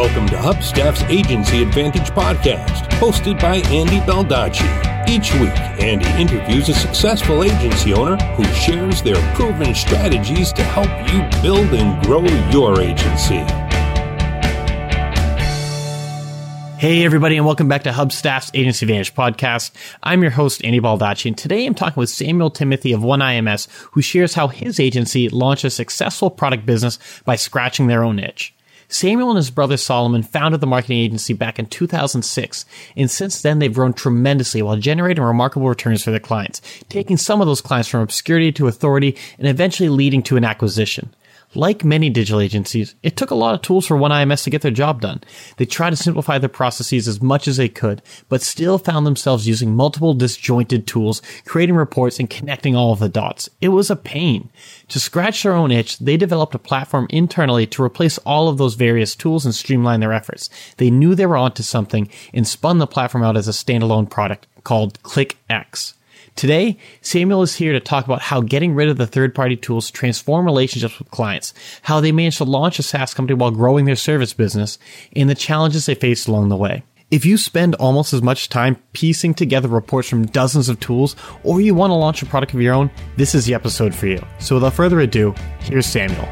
Welcome to Hubstaff's Agency Advantage podcast, hosted by Andy Baldacci. Each week, Andy interviews a successful agency owner who shares their proven strategies to help you build and grow your agency. Hey, everybody, and welcome back to Hubstaff's Agency Advantage podcast. I'm your host, Andy Baldacci, and today I'm talking with Samuel Thimothy of One IMS, who shares how his agency launched a successful product business by scratching their own itch. Samuel and his brother Solomon founded the marketing agency back in 2006, and since then they've grown tremendously while generating remarkable returns for their clients, taking some of those clients from obscurity to authority and eventually leading to an acquisition. Like many digital agencies, it took a lot of tools for One IMS to get their job done. They tried to simplify their processes as much as they could, but still found themselves using multiple disjointed tools, creating reports and connecting all of the dots. It was a pain. To scratch their own itch, they developed a platform internally to replace all of those various tools and streamline their efforts. They knew they were onto something and spun the platform out as a standalone product called ClickX. Today, Samuel is here to talk about how getting rid of the third party tools transform relationships with clients, how they managed to launch a SaaS company while growing their service business, and the challenges they faced along the way. If you spend almost as much time piecing together reports from dozens of tools, or you want to launch a product of your own, this is the episode for you. So without further ado, here's Samuel.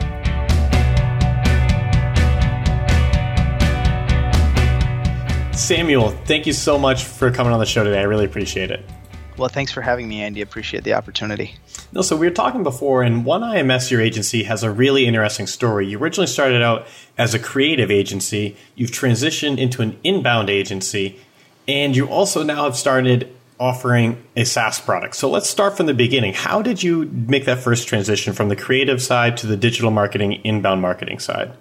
Samuel, thank you so much for coming on the show today. I really appreciate it. Well, thanks for having me, Andy. Appreciate the opportunity. No, so we were talking before, and One IMS, your agency, has a really interesting story. You originally started out as a creative agency, you've transitioned into an inbound agency, and you also now have started offering a SaaS product. So let's start from the beginning. How did you make that first transition from the creative side to the digital marketing, inbound marketing side?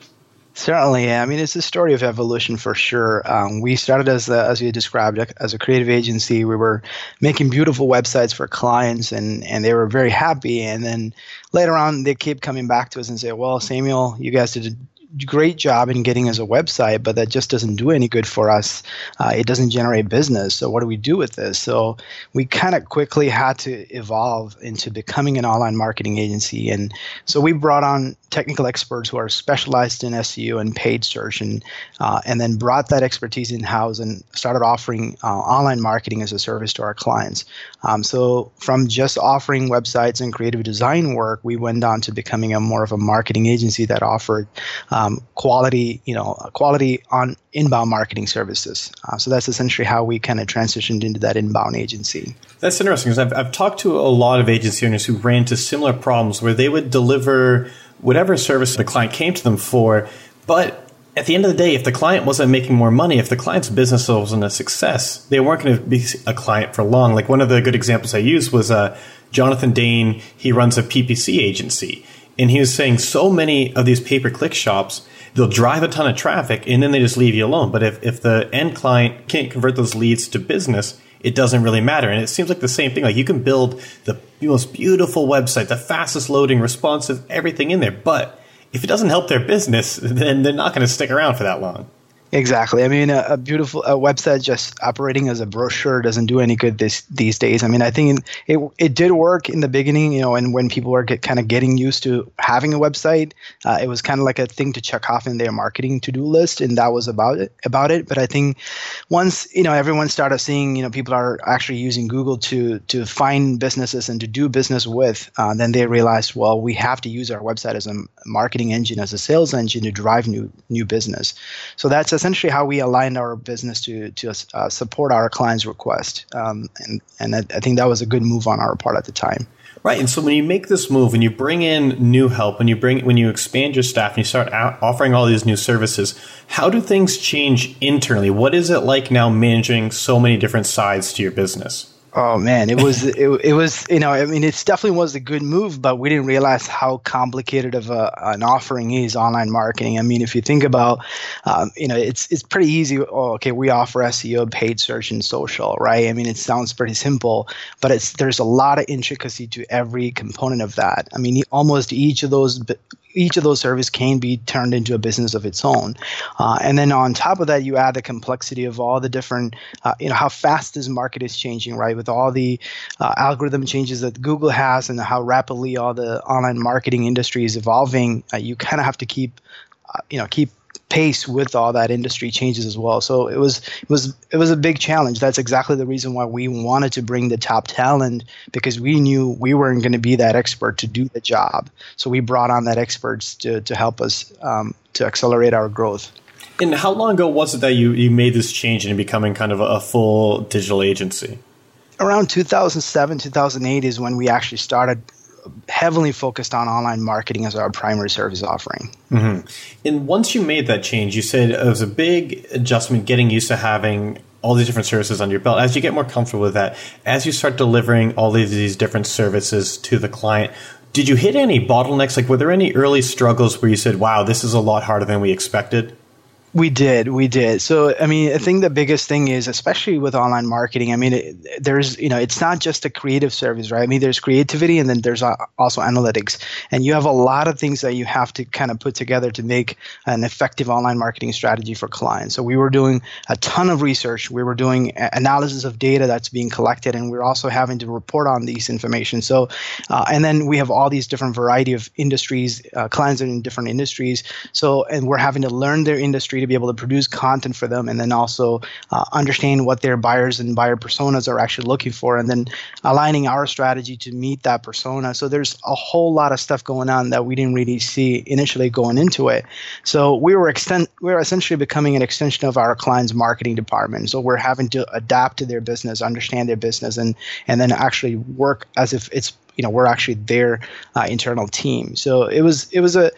Certainly, yeah. I mean, it's a story of evolution for sure. Um, we started as the, as you described as a creative agency. We were making beautiful websites for clients, and and they were very happy. And then later on, they keep coming back to us and say, "Well, Samuel, you guys did a great job in getting us a website, but that just doesn't do any good for us. Uh, it doesn't generate business. So what do we do with this? So we kind of quickly had to evolve into becoming an online marketing agency, and so we brought on technical experts who are specialized in SEO and paid search, and uh, and then brought that expertise in house and started offering uh, online marketing as a service to our clients. Um, so from just offering websites and creative design work, we went on to becoming a more of a marketing agency that offered um, quality, you know, quality on inbound marketing services. Uh, so that's essentially how we kind of transitioned into that inbound agency. That's interesting because I've, I've talked to a lot of agency owners who ran into similar problems where they would deliver whatever service the client came to them for, but at the end of the day, if the client wasn't making more money, if the client's business wasn't a success, they weren't going to be a client for long. Like one of the good examples I used was uh, Jonathan Dane. He runs a PPC agency, and he was saying so many of these pay per click shops they'll drive a ton of traffic and then they just leave you alone. But if if the end client can't convert those leads to business, it doesn't really matter. And it seems like the same thing. Like you can build the most beautiful website, the fastest loading, responsive, everything in there, but if it doesn't help their business, then they're not going to stick around for that long. Exactly. I mean, a, a, beautiful a website just operating as a brochure doesn't do any good this these days. I mean, I think it it did work in the beginning, you know, and when people were get, kind of getting used to having a website, uh, it was kind of like a thing to check off in their marketing to do list, and that was about it. About it. But I think once you know everyone started seeing, you know, people are actually using Google to to find businesses and to do business with, uh, then they realized, well, we have to use our website as a marketing engine, as a sales engine to drive new new business. So that's essentially how we aligned our business to to uh, support our clients' request, um, and and I, I, think that was a good move on our part at the time. Right, and so when you make this move, when you bring in new help, when you bring when you expand your staff, and you start offering all these new services, how do things change internally? What is it like now managing so many different sides to your business? Oh man, it was it, it was you know I mean it definitely was a good move, but we didn't realize how complicated of a, an offering is online marketing. I mean, if you think about, um, you know, it's it's pretty easy. Oh, okay, we offer SEO, paid search, and social, right? I mean, it sounds pretty simple, but it's there's a lot of intricacy to every component of that. I mean, almost each of those each of those services can be turned into a business of its own. Uh, and then on top of that, you add the complexity of all the different, uh, you know, how fast this market is changing, right? With all the uh, algorithm changes that Google has and how rapidly all the online marketing industry is evolving, uh, you kind of have to keep, uh, you know, keep pace with all that industry changes as well. So it was it was it was a big challenge. That's exactly the reason why we wanted to bring the top talent because we knew we weren't going to be that expert to do the job. So we brought on that experts to to help us um, to accelerate our growth. And how long ago was it that you, you made this change into becoming kind of a, a full digital agency? Around 2007, 2008 is when we actually started heavily focused on online marketing as our primary service offering. Mm-hmm. And once you made that change, you said it was a big adjustment getting used to having all these different services under your belt. As you get more comfortable with that, as you start delivering all of these different services to the client, did you hit any bottlenecks? Like, were there any early struggles where you said, wow, this is a lot harder than we expected? We did, we did. So, I mean, I think the biggest thing is, especially with online marketing. I mean, it, there's, you know, it's not just a creative service, right? I mean, there's creativity, and then there's also analytics, and you have a lot of things that you have to kind of put together to make an effective online marketing strategy for clients. So, we were doing a ton of research. We were doing analysis of data that's being collected, and we're also having to report on these information. So, uh, and then we have all these different variety of industries, uh, clients in different industries. So, and we're having to learn their industry to be able to produce content for them and then also uh, understand what their buyers and buyer personas are actually looking for and then aligning our strategy to meet that persona. So there's a whole lot of stuff going on that we didn't really see initially going into it. So we were extend we are essentially becoming an extension of our client's marketing department. So we're having to adapt to their business, understand their business, and and then actually work as if it's you know we're actually their uh, internal team. So it was it was a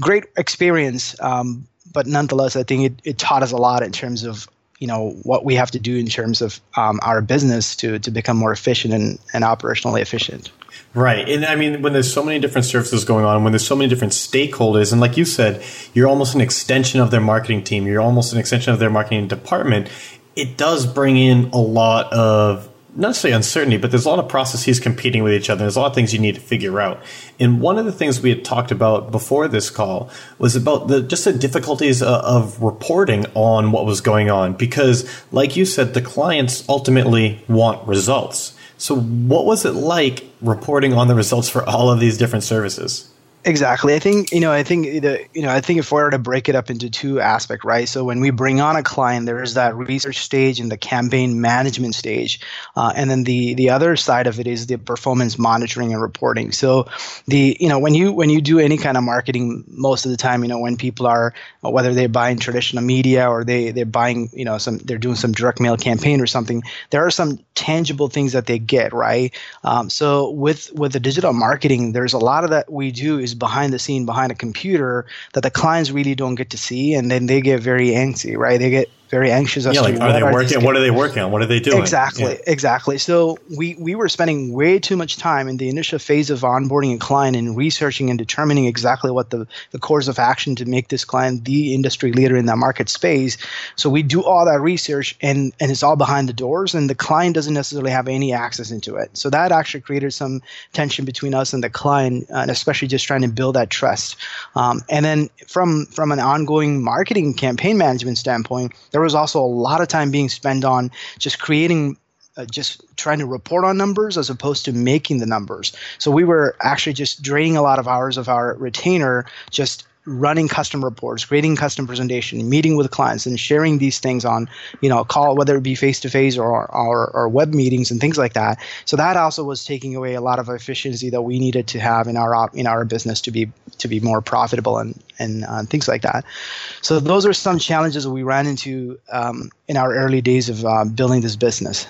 great experience. Um, but nonetheless, I think it, it taught us a lot in terms of you know what we have to do in terms of um, our business to to become more efficient and, and operationally efficient. Right. And I mean, when there's so many different services going on, when there's so many different stakeholders, and like you said, you're almost an extension of their marketing team, you're almost an extension of their marketing department, it does bring in a lot of not necessarily uncertainty, but there's a lot of processes competing with each other. There's a lot of things you need to figure out. And one of the things we had talked about before this call was about the just the difficulties uh, of reporting on what was going on because, like you said, the clients ultimately want results. So, what was it like reporting on the results for all of these different services? Exactly. I think you know. I think the you know. I think if we were to break it up into two aspects, right? So when we bring on a client, there is that research stage and the campaign management stage, uh, and then the the other side of it is the performance monitoring and reporting. So the you know when you when you do any kind of marketing, most of the time, you know when people are whether they're buying traditional media or they they're buying you know some they're doing some direct mail campaign or something, there are some tangible things that they get, right? Um, so with with the digital marketing, there's a lot of that we do is behind the scene behind a computer that the clients really don't get to see and then they get very antsy right? They get very anxious as yeah, like, to are they are working? what are they working on? What are they doing? Exactly yeah. exactly. So we we were spending way too much time in the initial phase of onboarding a client and researching and determining exactly what the, the course of action to make this client the industry leader in that market space. So we do all that research and and it's all behind the doors and the client doesn't necessarily have any access into it. So that actually created some tension between us and the client and especially just trying to build that trust. Um, and then from from an ongoing marketing campaign management standpoint there there was also a lot of time being spent on just creating uh, just trying to report on numbers as opposed to making the numbers. So we were actually just draining a lot of hours of our retainer just running custom reports, creating custom presentation, meeting with clients, and sharing these things on, you know, call whether it be face to face or, or web meetings and things like that. So that also was taking away a lot of efficiency that we needed to have in our in our business to be to be more profitable and and uh, things like that. So those are some challenges we ran into um, in our early days of uh, building this business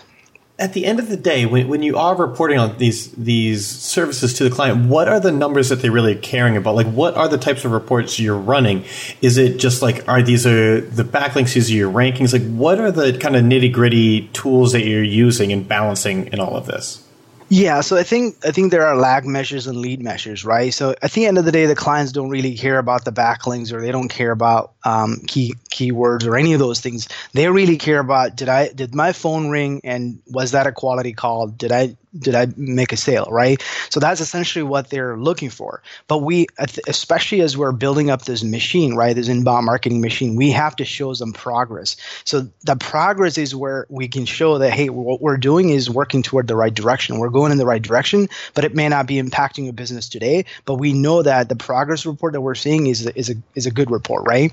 at the end of the day, when, when you are reporting on these these services to the client, what are the numbers that they're really caring about? Like, what are the types of reports you're running? Is it just like are these are the backlinks? These are your rankings? Like, what are the kind of nitty gritty tools that you're using and balancing in all of this? Yeah, so I think I think there are lag measures and lead measures, right? So at the end of the day, the clients don't really care about the backlinks or they don't care about um, key keywords or any of those things. They really care about did I did my phone ring and was that a quality call? Did I did I make a sale, right? So that's essentially what they're looking for. But we, especially as we're building up this machine, right, this inbound marketing machine, we have to show some progress. So the progress is where we can show that, hey, what we're doing is working toward the right direction. We're going in the right direction, but it may not be impacting your business today. But we know that the progress report that we're seeing is is a is a good report, right?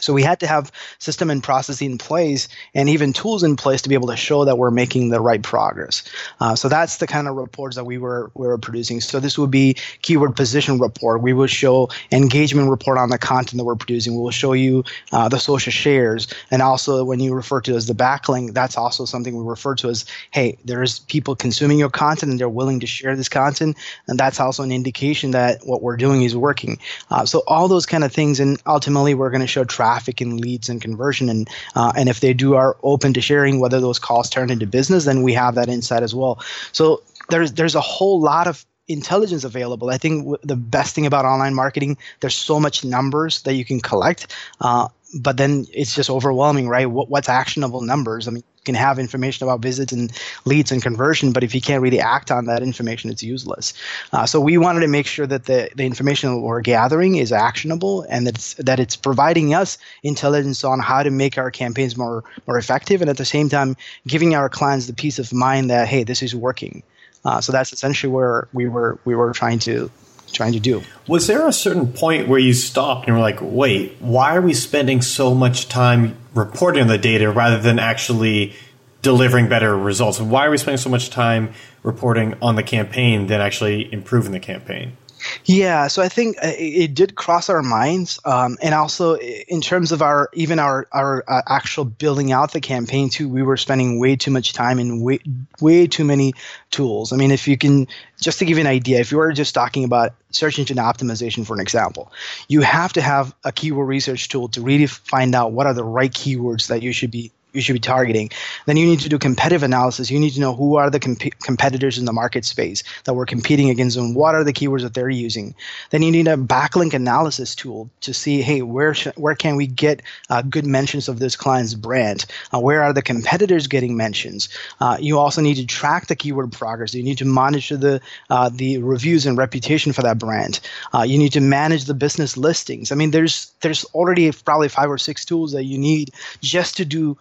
So we had to have system and process in place and even tools in place to be able to show that we're making the right progress. Uh, so that's the kind of reports that we were we were producing. So this would be keyword position report. We would show engagement report on the content that we're producing. We will show you uh, the social shares, and also when you refer to as the backlink, that's also something we refer to as hey, there's people consuming your content and they're willing to share this content, and that's also an indication that what we're doing is working. Uh, so all those kind of things, and ultimately we're going to show traffic and leads and conversion and uh, and if they do are open to sharing whether those calls turn into business then we have that insight as well so there's there's a whole lot of intelligence available. I think the best thing about online marketing, there's so much numbers that you can collect. Uh, but then it's just overwhelming, right? What, what's actionable numbers? I mean, you can have information about visits and leads and conversion, but if you can't really act on that information, it's useless. Uh, so we wanted to make sure that the, the information we're gathering is actionable and that it's, that it's providing us intelligence on how to make our campaigns more more effective, and at the same time giving our clients the peace of mind that hey, this is working. Uh, so that's essentially where we were we were trying to trying to do. Was there a certain point where you stopped and were like, wait, why are we spending so much time reporting on the data rather than actually delivering better results? Why are we spending so much time reporting on the campaign than actually improving the campaign? Yeah, so I think uh, it did cross our minds, um, and also in terms of our even our our uh, actual building out the campaign too, we were spending way too much time in way way too many tools. I mean, if you can just to give you an idea, if you were just talking about search engine optimization for an example, you have to have a keyword research tool to really find out what are the right keywords that you should be you should be targeting. Then you need to do competitive analysis. You need to know who are the comp- competitors in the market space that we're competing against and what are the keywords that they're using. Then you need a backlink analysis tool to see, hey, where sh- where can we get uh, good mentions of this client's brand? Uh, where are the competitors getting mentions? Uh, you also need to track the keyword progress. You need to monitor the uh, the reviews and reputation for that brand. Uh, you need to manage the business listings. I mean, there's there's already probably five or six tools that you need just to do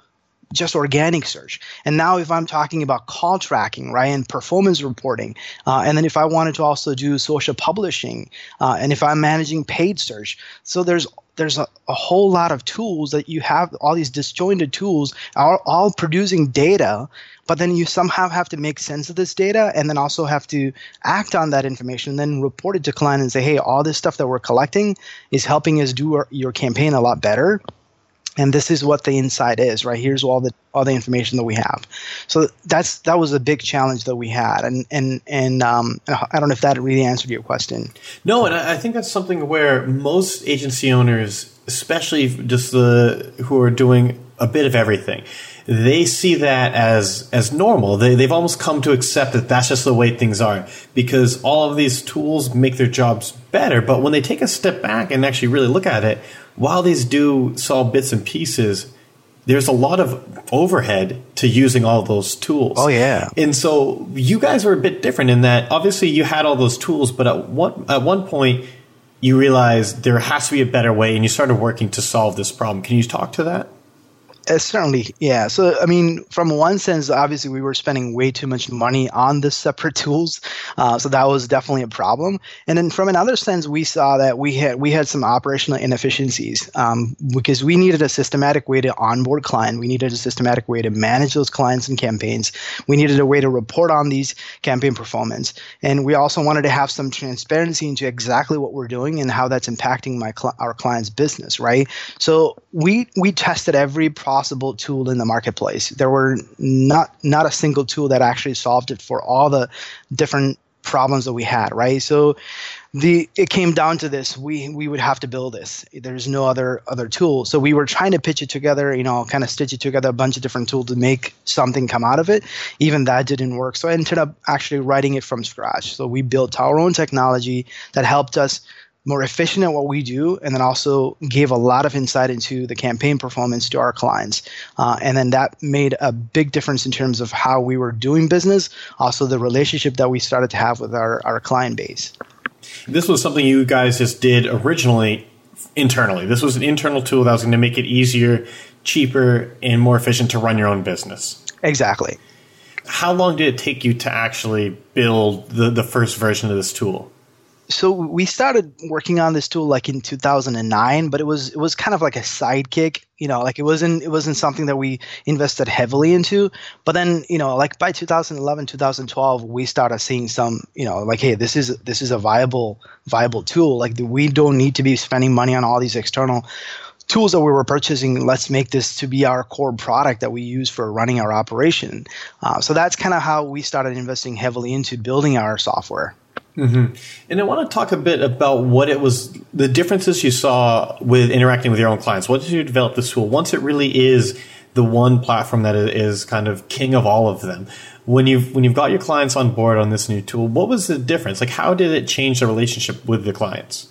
just organic search. And now, if I'm talking about call tracking, right, and performance reporting, uh, and then if I wanted to also do social publishing, uh, and if I'm managing paid search, so there's there's a, a, whole lot of tools that you have all these disjointed tools are all producing data but then you somehow have to make sense of this data and then also have to act on that information and then report it to client and say hey all this stuff that we're collecting is helping us do our, your campaign a lot better and this is what the inside is right? Here's all the all the information that we have. So that's that was a big challenge that we had. And and and um, i don't know if that really answered your question. No and i think that's something where most agency owners especially just the who are doing a bit of everything they see that as as normal. They, they've almost come to accept that that's just the way things are because all of these tools make their jobs better. But when they take a step back and actually really look at it while these do solve bits and pieces, there's a lot of overhead to using all those tools. Oh yeah. And so you guys were a bit different in that obviously you had all those tools, but at one at one point you realized there has to be a better way and you started working to solve this problem. Can you talk to that? Uh, certainly, yeah. So, I mean, from one sense, obviously, we were spending way too much money on the separate tools, uh, so that was definitely a problem. And then, from another sense, we saw that we had we had some operational inefficiencies um, because we needed a systematic way to onboard client. We needed a systematic way to manage those clients and campaigns. We needed a way to report on these campaign performance, and we also wanted to have some transparency into exactly what we're doing and how that's impacting my cl- our client's business. Right. So we we tested every process possible tool in the marketplace. There were not not a single tool that actually solved it for all the different problems that we had, right? So the it came down to this we we would have to build this. There's no other other tool. So we were trying to pitch it together you know kind of stitch it together a bunch of different tools to make something come out of it. Even that didn't work. So i ended up actually writing it from scratch. So we built our own technology that helped us more efficient at what we do, and then also gave a lot of insight into the campaign performance to our clients. Uh, and then that made a big difference in terms of how we were doing business, also the relationship that we started to have with our, our client base. This was something you guys just did originally internally. This was an internal tool that was going to make it easier, cheaper, and more efficient to run your own business. Exactly. How long did it take you to actually build the, the first version of this tool? So we started working on this tool like in 2009 but it was it was kind of like a sidekick you know like it wasn't it wasn't something that we invested heavily into. But then you know like by 2011 2012 we started seeing some you know like hey this is this is a viable viable tool. Like we don't need to be spending money on all these external tools that we were purchasing. Let's make this to be our core product that we use for running our operation. Uh, so that's kind of how we started investing heavily into building our software Mm-hmm. And I want to talk a bit about what it was, the differences you saw with interacting with your own clients. Did you develop this tool? Once it really is the one platform that is kind of king of all of them. When you've when you've got your clients on board on this new tool, what was the difference? Like, how did it change the relationship with the clients?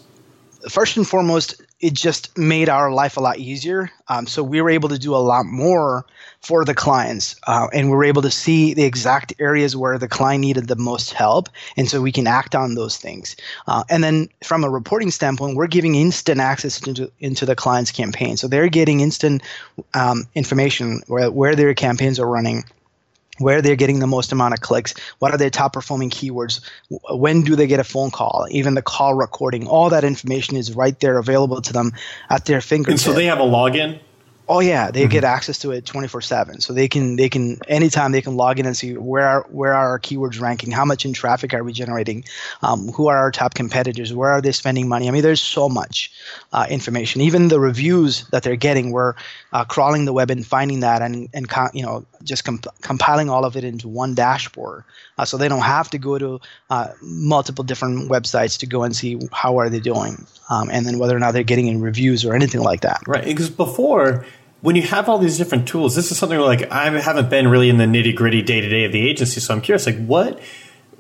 First and foremost, it just made our life a lot easier. Um, so we were able to do a lot more for the clients, uh, and we are able to see the exact areas where the client needed the most help, and so we can act on those things. Uh, and then from a reporting standpoint, we're giving instant access into into the client's campaign, so they're getting instant um, information where where their campaigns are running where they're getting the most amount of clicks, what are their top performing keywords, when do they get a phone call, even the call recording, all that information is right there available to them at their fingertips. And so they have a login? Oh yeah, they mm-hmm. get access to it 24/7. So they can they can anytime they can log in and see where are, where are our keywords ranking, how much in traffic are we generating, um, who are our top competitors, where are they spending money. I mean, there's so much uh, information. Even the reviews that they're getting, we're uh, crawling the web and finding that and and you know just comp- compiling all of it into one dashboard, uh, so they don't have to go to uh, multiple different websites to go and see how are they doing, um, and then whether or not they're getting in reviews or anything like that. Right, because before when you have all these different tools, this is something like I haven't been really in the nitty gritty day to day of the agency, so I'm curious, like what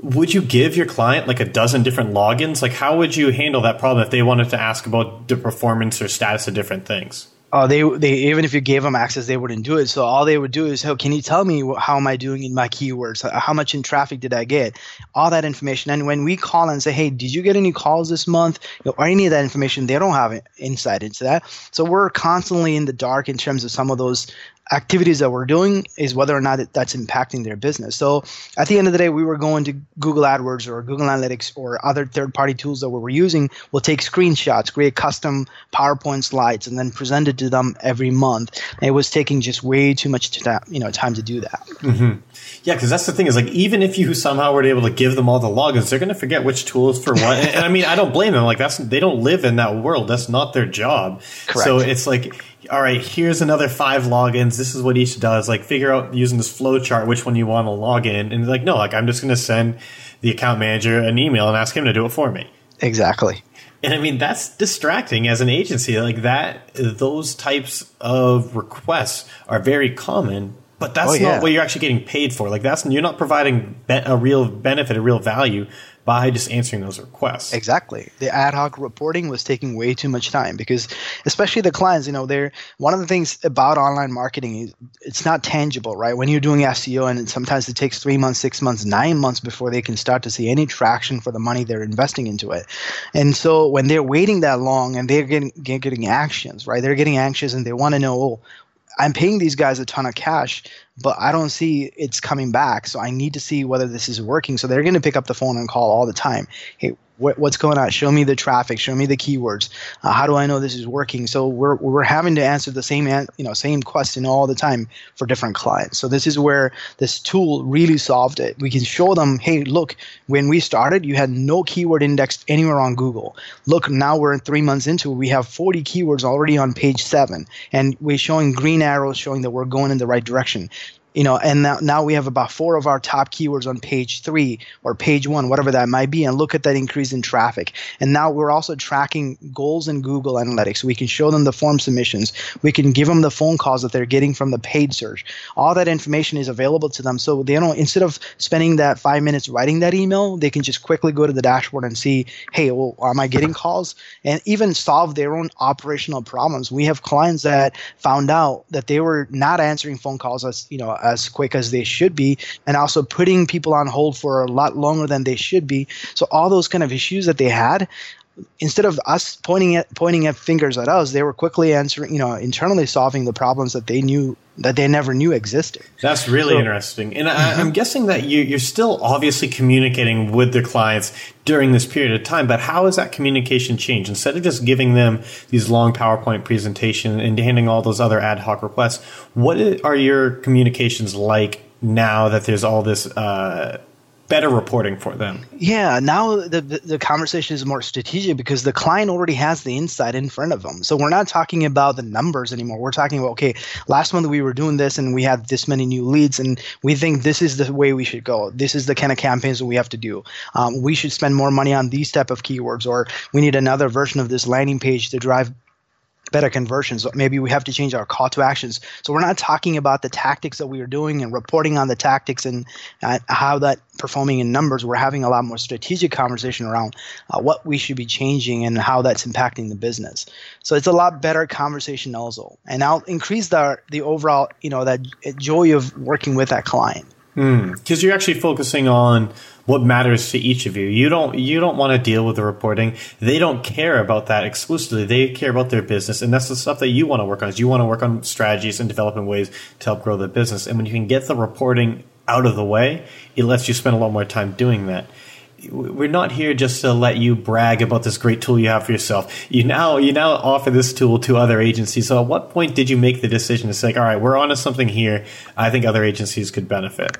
would you give your client like a dozen different logins? Like how would you handle that problem if they wanted to ask about the performance or status of different things? Uh, they they even if you gave them access, they wouldn't do it. So all they would do is, "Oh, can you tell me how am I doing in my keywords? How much in traffic did I get? All that information." And when we call and say, "Hey, did you get any calls this month?" Or any of that information, they don't have insight into that. So we're constantly in the dark in terms of some of those activities that we're doing is whether or not that's impacting their business. So at the end of the day, we were going to Google AdWords or Google Analytics or other third-party tools that we were using. We'll take screenshots, create custom PowerPoint slides, and then present it to them every month. And it was taking just way too much to, you know time to do that. Mm-hmm. Yeah, because that's the thing is like even if you somehow were able to give them all the logins, they're going to forget which tools for what. and, and I mean, I don't blame them. Like that's they don't live in that world. That's not their job. Correct. So it's like all right, here's another five logins. This is what each does. Like, figure out using this flow chart which one you want to log in. And like, no, like I'm just going to send the account manager an email and ask him to do it for me. Exactly. And I mean, that's distracting as an agency. Like that, those types of requests are very common. But that's oh, yeah. not what you're actually getting paid for. Like that's you're not providing a real benefit, a real value by just answering those requests. Exactly. The ad hoc reporting was taking way too much time because especially the clients, you know, they're one of the things about online marketing is it's not tangible, right? When you're doing SEO and sometimes it takes 3 months, 6 months, 9 months before they can start to see any traction for the money they're investing into it. And so when they're waiting that long and they're getting getting actions, right? They're getting anxious and they want to know, oh, I'm paying these guys a ton of cash but I don't see it's coming back. So I need to see whether this is working. So they're going to pick up the phone and call all the time. Hey, what, what's going on? Show me the traffic. Show me the keywords. Uh, how do I know this is working? So we're we're having to answer the same you know same question all the time for different clients. So this is where this tool really solved it. We can show them, hey, look, when we started, you had no keyword indexed anywhere on Google. Look, now we're three months into it. We have 40 keywords already on page seven, and we're showing green arrows showing that we're going in the right direction you know and now, now we have about four of our top keywords on page three or page one whatever that might be and look at that increase in traffic. And now we're also tracking goals in google analytics. We can show them the form submissions. We can give them the phone calls that they're getting from the paid search. All that information is available to them. So they don't instead of spending that five minutes writing that email they can just quickly go to the dashboard and see hey well am i getting calls? And even solve their own operational problems. We have clients that found out that they were not answering phone calls as you know as quick as they should be, and also putting people on hold for a lot longer than they should be. So all those kind of issues that they had, instead of us pointing at pointing at fingers at us, they were quickly answering, you know, internally solving the problems that they knew that they never knew existed. That's really so, interesting, and I, am guessing that you, you're still obviously communicating with the clients during this period of time. But how has that communication changed? Instead of just giving them these long PowerPoint presentation and handing all those other ad hoc requests, what are your communications like now that there's all this? Uh, better reporting for them. Yeah, now the, the, conversation is more strategic because the client already has the insight in front of them. So we're not talking about the numbers anymore. We're talking about okay, last month we were doing this and we had this many new leads, and we think this is the way we should go. This is the kind of campaigns that we have to do. Um, we should spend more money on these type of keywords, or we need another version of this landing page to drive better conversions. Maybe we have to change our call to actions. So we're not talking about the tactics that we are doing and reporting on the tactics and uh, how that performing in numbers. We're having a lot more strategic conversation around uh, what we should be changing and how that's impacting the business. So it's a lot better conversation also, and I'll increase the the overall you know that joy of working with that client. Because hmm. you're actually focusing on what matters to each of you. You don't you don't want to deal with the reporting. They don't care about that exclusively. They care about their business, and that's the stuff that you want to work on. Is you want to work on strategies and developing ways to help grow the business. And when you can get the reporting out of the way, it lets you spend a lot more time doing that we're not here just to let you brag about this great tool you have for yourself. You now you now offer this tool to other agencies. So at what point did you make the decision to say, all right, we're onto something here. I think other agencies could benefit.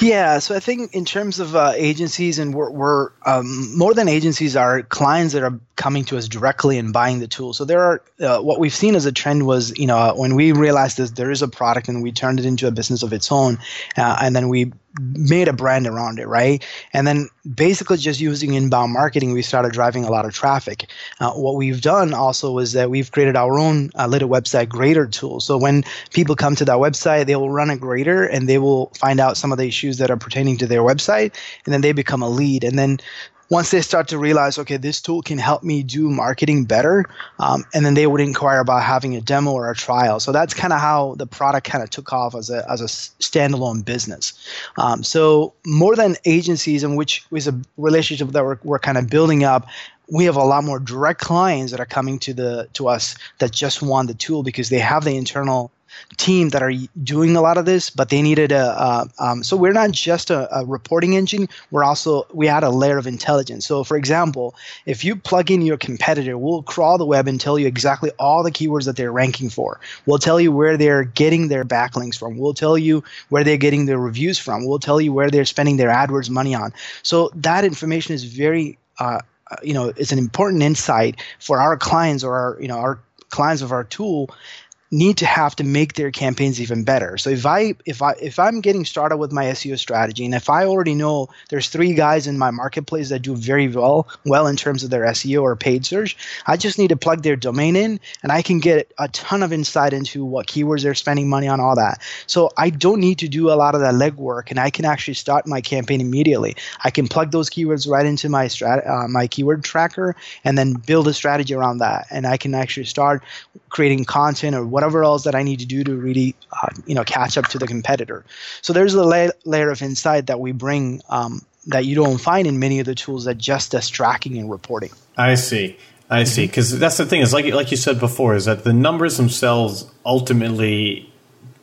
Yeah, so I think in terms of uh, agencies, and we're, we're um, more than agencies are clients that are coming to us directly and buying the tool. So there are uh, what we've seen as a trend was you know when we realized that there is a product and we turned it into a business of its own, uh, and then we made a brand around it, right? And then basically just using inbound marketing, we started driving a lot of traffic. Uh, what we've done also is that we've created our own uh, little website grader tool. So when people come to that website, they will run a grader and they will find out some of the issues that are pertaining to their website, and then they become a lead. And then once they start to realize, okay, this tool can help me do marketing better, um, and then they would inquire about having a demo or a trial. So that's kind of how the product kind of took off as a as a standalone business. Um, so more than agencies, in which is a relationship that we're, we're kind of building up, we have a lot more direct clients that are coming to the to us that just want the tool because they have the internal team that are doing a lot of this, but they needed a. um, so we're not just a, a, reporting engine. We're also we add a layer of intelligence. So for example, if you plug in your competitor, we'll crawl the web and tell you exactly all the keywords that they're ranking for. We'll tell you where they're getting their backlinks from. We'll tell you where they're getting their reviews from. We'll tell you where they're spending their AdWords money on. So that information is very. Uh, you know, it's an important insight for our clients or our, you know, our clients of our tool need to have to make their campaigns even better. So if I if I if I'm getting started with my SEO strategy and if I already know there's three guys in my marketplace that do very well well in terms of their SEO or paid search, I just need to plug their domain in and I can get a ton of insight into what keywords they're spending money on all that. So I don't need to do a lot of that legwork and I can actually start my campaign immediately. I can plug those keywords right into my strat uh, my keyword tracker and then build a strategy around that and I can actually start creating content or whatever else that I need to do to really, uh, you know, catch up to the competitor. So there's a la- layer of insight that we bring um, that you don't find in many of the tools that just does tracking and reporting. I see. I see. Because that's the thing is like like you said before is that the numbers themselves ultimately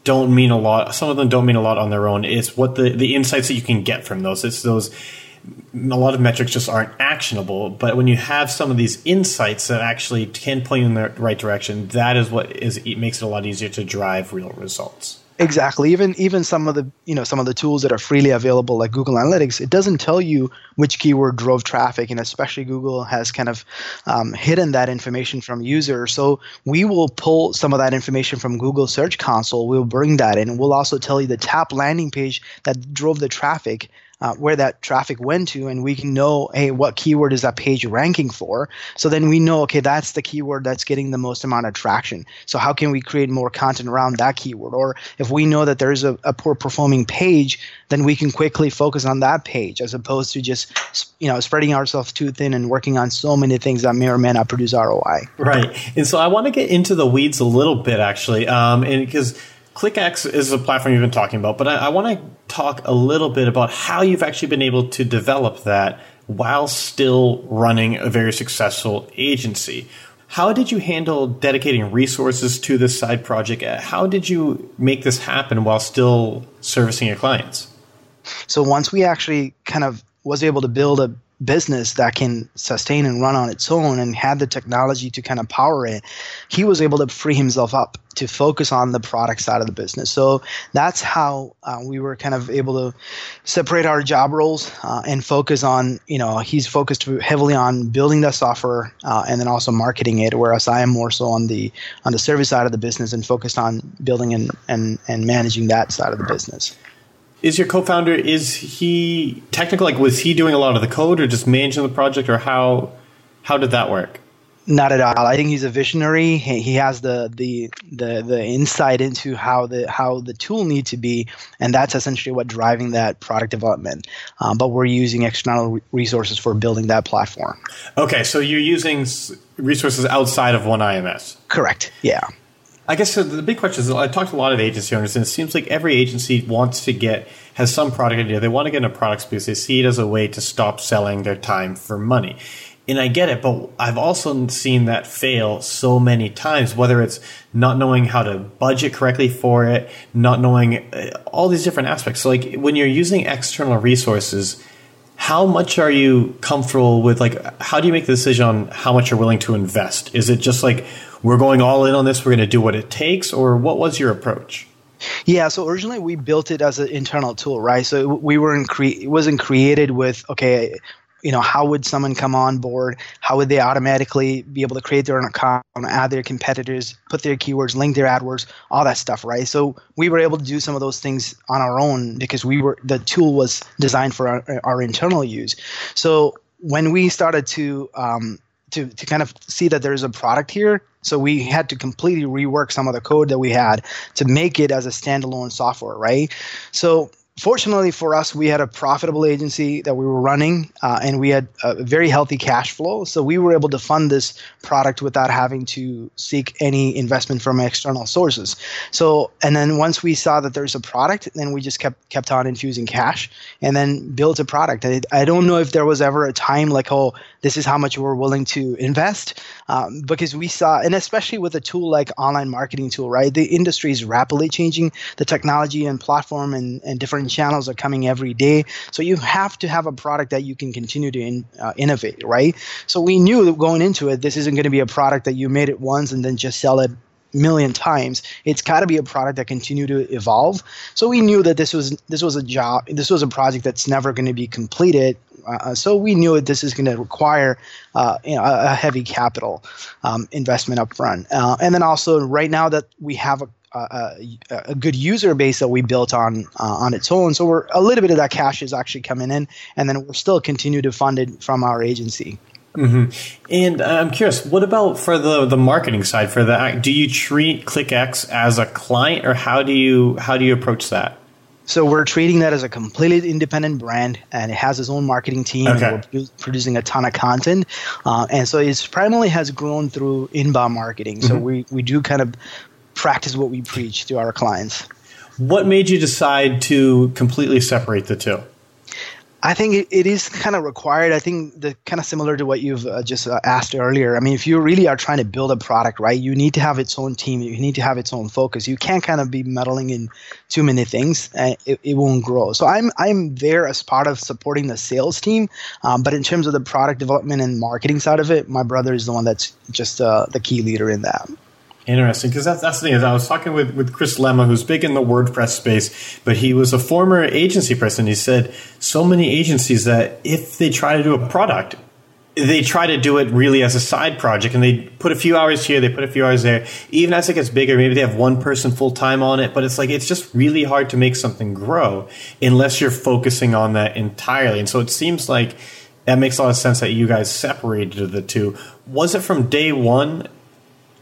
don't mean a lot. Some of them don't mean a lot on their own. It's what the the insights that you can get from those. It's those a lot of metrics just aren't actionable. But when you have some of these insights that actually can point you in the right direction, that is what is it makes it a lot easier to drive real results. Exactly. Even even some of the you know some of the tools that are freely available like Google Analytics, it doesn't tell you which keyword drove traffic, and especially Google has kind of um, hidden that information from users. So we will pull some of that information from Google Search Console. We'll bring that in. We'll also tell you the top landing page that drove the traffic uh, where that traffic went to and we can know hey what keyword is that page ranking for? So then we know okay that's the keyword that's getting the most amount of traction. So how can we create more content around that keyword? Or if we know that there's a, a poor performing page then we can quickly focus on that page as opposed to just you know spreading ourselves too thin and working on so many things that may or may not produce roi right. And so i want to get into the weeds a little bit actually um, and because ClickX is a platform you've been talking about, but I, I want to talk a little bit about how you've actually been able to develop that while still running a very successful agency. How did you handle dedicating resources to this side project? Uh, how did you make this happen while still servicing your clients? So once we actually kind of was able to build a business that can sustain and run on its own and had the technology to kind of power it, he was able to free himself up to focus on the product side of the business. So that's how uh, we were kind of able to separate our job roles uh, and focus on, you know, he's focused heavily on building the software uh, and then also marketing it, whereas I am more so on the on the service side of the business and focused on building and, and, and managing that side of the business is your co-founder is he technical like was he doing a lot of the code or just managing the project or how how did that work? Not at all. I think he's a visionary. He, has the, the the the insight into how the how the tool need to be and that's essentially what driving that product development. Um, but we're using external resources for building that platform. Okay so you're using resources outside of one ims correct. Yeah I guess so the big question is I talked to a lot of agency owners, and it seems like every agency wants to get has some product idea. They want to get into products because they see it as a way to stop selling their time for money. And I get it, but I've also seen that fail so many times, whether it's not knowing how to budget correctly for it, not knowing uh, all these different aspects. So, like when you're using external resources, how much are you comfortable with? Like, how do you make the decision on how much you're willing to invest? Is it just like, we're going all in on this, we're going to do what it takes, or what was your approach? Yeah, so originally we built it as an internal tool, right? So we weren't cre- it wasn't created with okay, you know, how would someone come on board? How would they automatically be able to create their own account, add their competitors, put their keywords, link their AdWords, all that stuff, right? So we were able to do some of those things on our own because we were the tool was designed for our, our internal use. So when we started to um, to, to kind of see that there's a product here. So we had to completely rework some of the code that we had to make it as a standalone software, right? So fortunately for us, we had a profitable agency that we were running, uh, and we had a very healthy cash flow. So we were able to fund this product without having to seek any investment from external sources. So, and then once we saw that there's a product, then we just kept kept on infusing cash, and then built a product. I, I don't know if there was ever a time like, oh, this is how much we're willing to invest, um, because we saw, and especially with a tool like online marketing tool, right? The industry is rapidly changing. The technology and platform and, and different channels are coming every day. So you have to have a product that you can continue to in, uh, innovate, right? So we knew that going into it, this isn't going to be a product that you made it once and then just sell it million times it's got to be a product that continue to evolve so we knew that this was this was a job this was a project that's never going to be completed uh, so we knew that this is going to require uh, you know, a, a, heavy capital um, investment up front uh, and then also right now that we have a a, a, good user base that we built on uh, on its own. So we're a little bit of that cash is actually coming in, and then we're still continue to fund it from our agency. Mm-hmm. And I'm curious, what about for the the marketing side? For that, do you treat ClickX as a client, or how do you how do you approach that? So we're treating that as a completely independent brand, and it has its own marketing team. Okay. we're producing a ton of content, uh, and so it's primarily has grown through inbound marketing. So mm-hmm. we we do kind of practice what we preach to our clients. What made you decide to completely separate the two? I think it, it is kind of required. I think the kind of similar to what you've uh, just uh, asked earlier. I mean, if you really are trying to build a product, right, you need to have its own team. You need to have its own focus. You can't kind of be meddling in too many things, and it, it won't grow. So I'm I'm there as part of supporting the sales team, um, but in terms of the product development and marketing side of it, my brother is the one that's just uh, the key leader in that. Interesting, because that's, that's the thing. Is I was talking with, with Chris Lema, who's big in the WordPress space, but he was a former agency person. He said so many agencies that if they try to do a product, they try to do it really as a side project and they put a few hours here, they put a few hours there. Even as it gets bigger, maybe they have one person full time on it, but it's like it's just really hard to make something grow unless you're focusing on that entirely. And so it seems like that makes a lot of sense that you guys separated the two. Was it from day one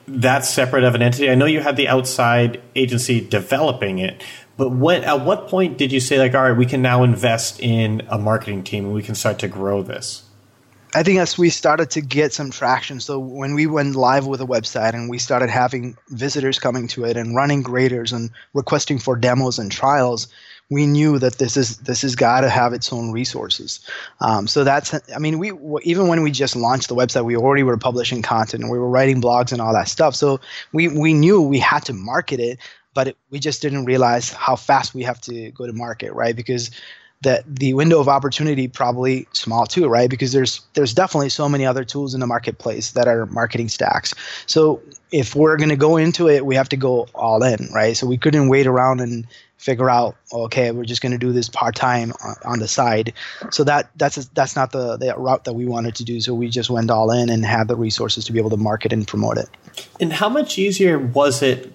that's separate of an entity? I know you had the outside agency developing it, but when at what point did you say like, all right, we can now invest in a marketing team and we can start to grow this? I think as we started to get some traction, so when we went live with a website and we started having visitors coming to it and running graders and requesting for demos and trials, we knew that this is this has got to have its own resources. Um, so that's I mean we even when we just launched the website, we already were publishing content and we were writing blogs and all that stuff. So we we knew we had to market it, but it, we just didn't realize how fast we have to go to market, right? Because that the window of opportunity probably small too, right? Because there's there's definitely so many other tools in the marketplace that are marketing stacks. So if we're going to go into it, we have to go all in, right? So we couldn't wait around and figure out, okay, we're just going to do this part time on, on, the side. So that that's that's not the, the route that we wanted to do. So we just went all in and had the resources to be able to market and promote it. And how much easier was it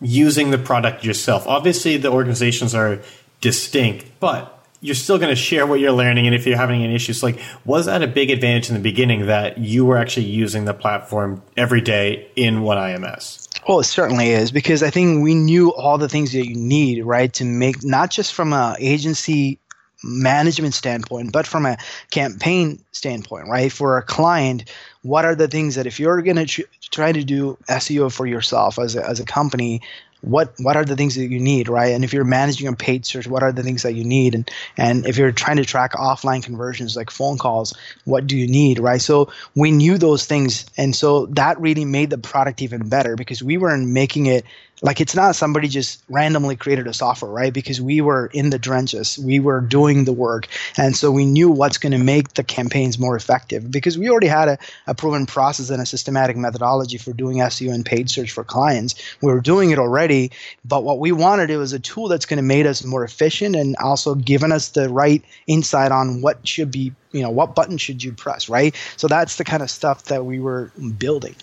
using the product yourself? Obviously, the organizations are distinct, but you're still going to share what you're learning and if you're having any issues like was that a big advantage in the beginning that you were actually using the platform every day in OneIMS Oh, it certainly is because I think we knew all the things that you need, right, to make not just from a agency management standpoint, but from a campaign standpoint, right? For a client, what are the things that if you're going to tr- try to do SEO for yourself as a, as a company, what what are the things that you need right? And if you're managing a paid search what are the things that you need? And and if you're trying to track offline conversions like phone calls what do you need right? So we knew those things. And so that really made the product even better because we weren't making it like it's not somebody just randomly created a software right? Because we were in the trenches. We were doing the work. And so we knew what's going to make the campaigns more effective because we already had a, a proven process and a systematic methodology for doing seo and paid search for clients. We were doing it already but what we wanted it was a tool that's going to make us more efficient and also given us the right insight on what should be you know what button should you press right? So that's the kind of stuff that we were building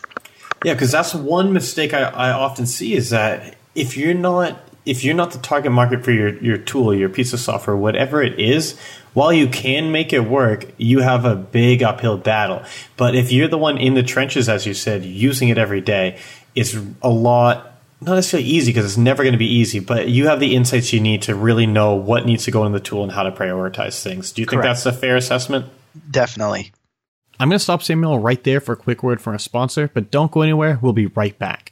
yeah, because that's one mistake I, I often see is that if you're not if you're not the target market for your, your tool, your piece of software, whatever it is, while you can make it work, you have a big uphill battle. But if you're the one in the trenches, as you said, using it every day, it's a lot, not necessarily easy because it's never going to be easy, but you have the insights you need to really know what needs to go in the tool and how to prioritize things. Do you think that's a fair assessment? Definitely. I'm going to stop Samuel right there for a quick word from a sponsor, but don't go anywhere. We'll be right back.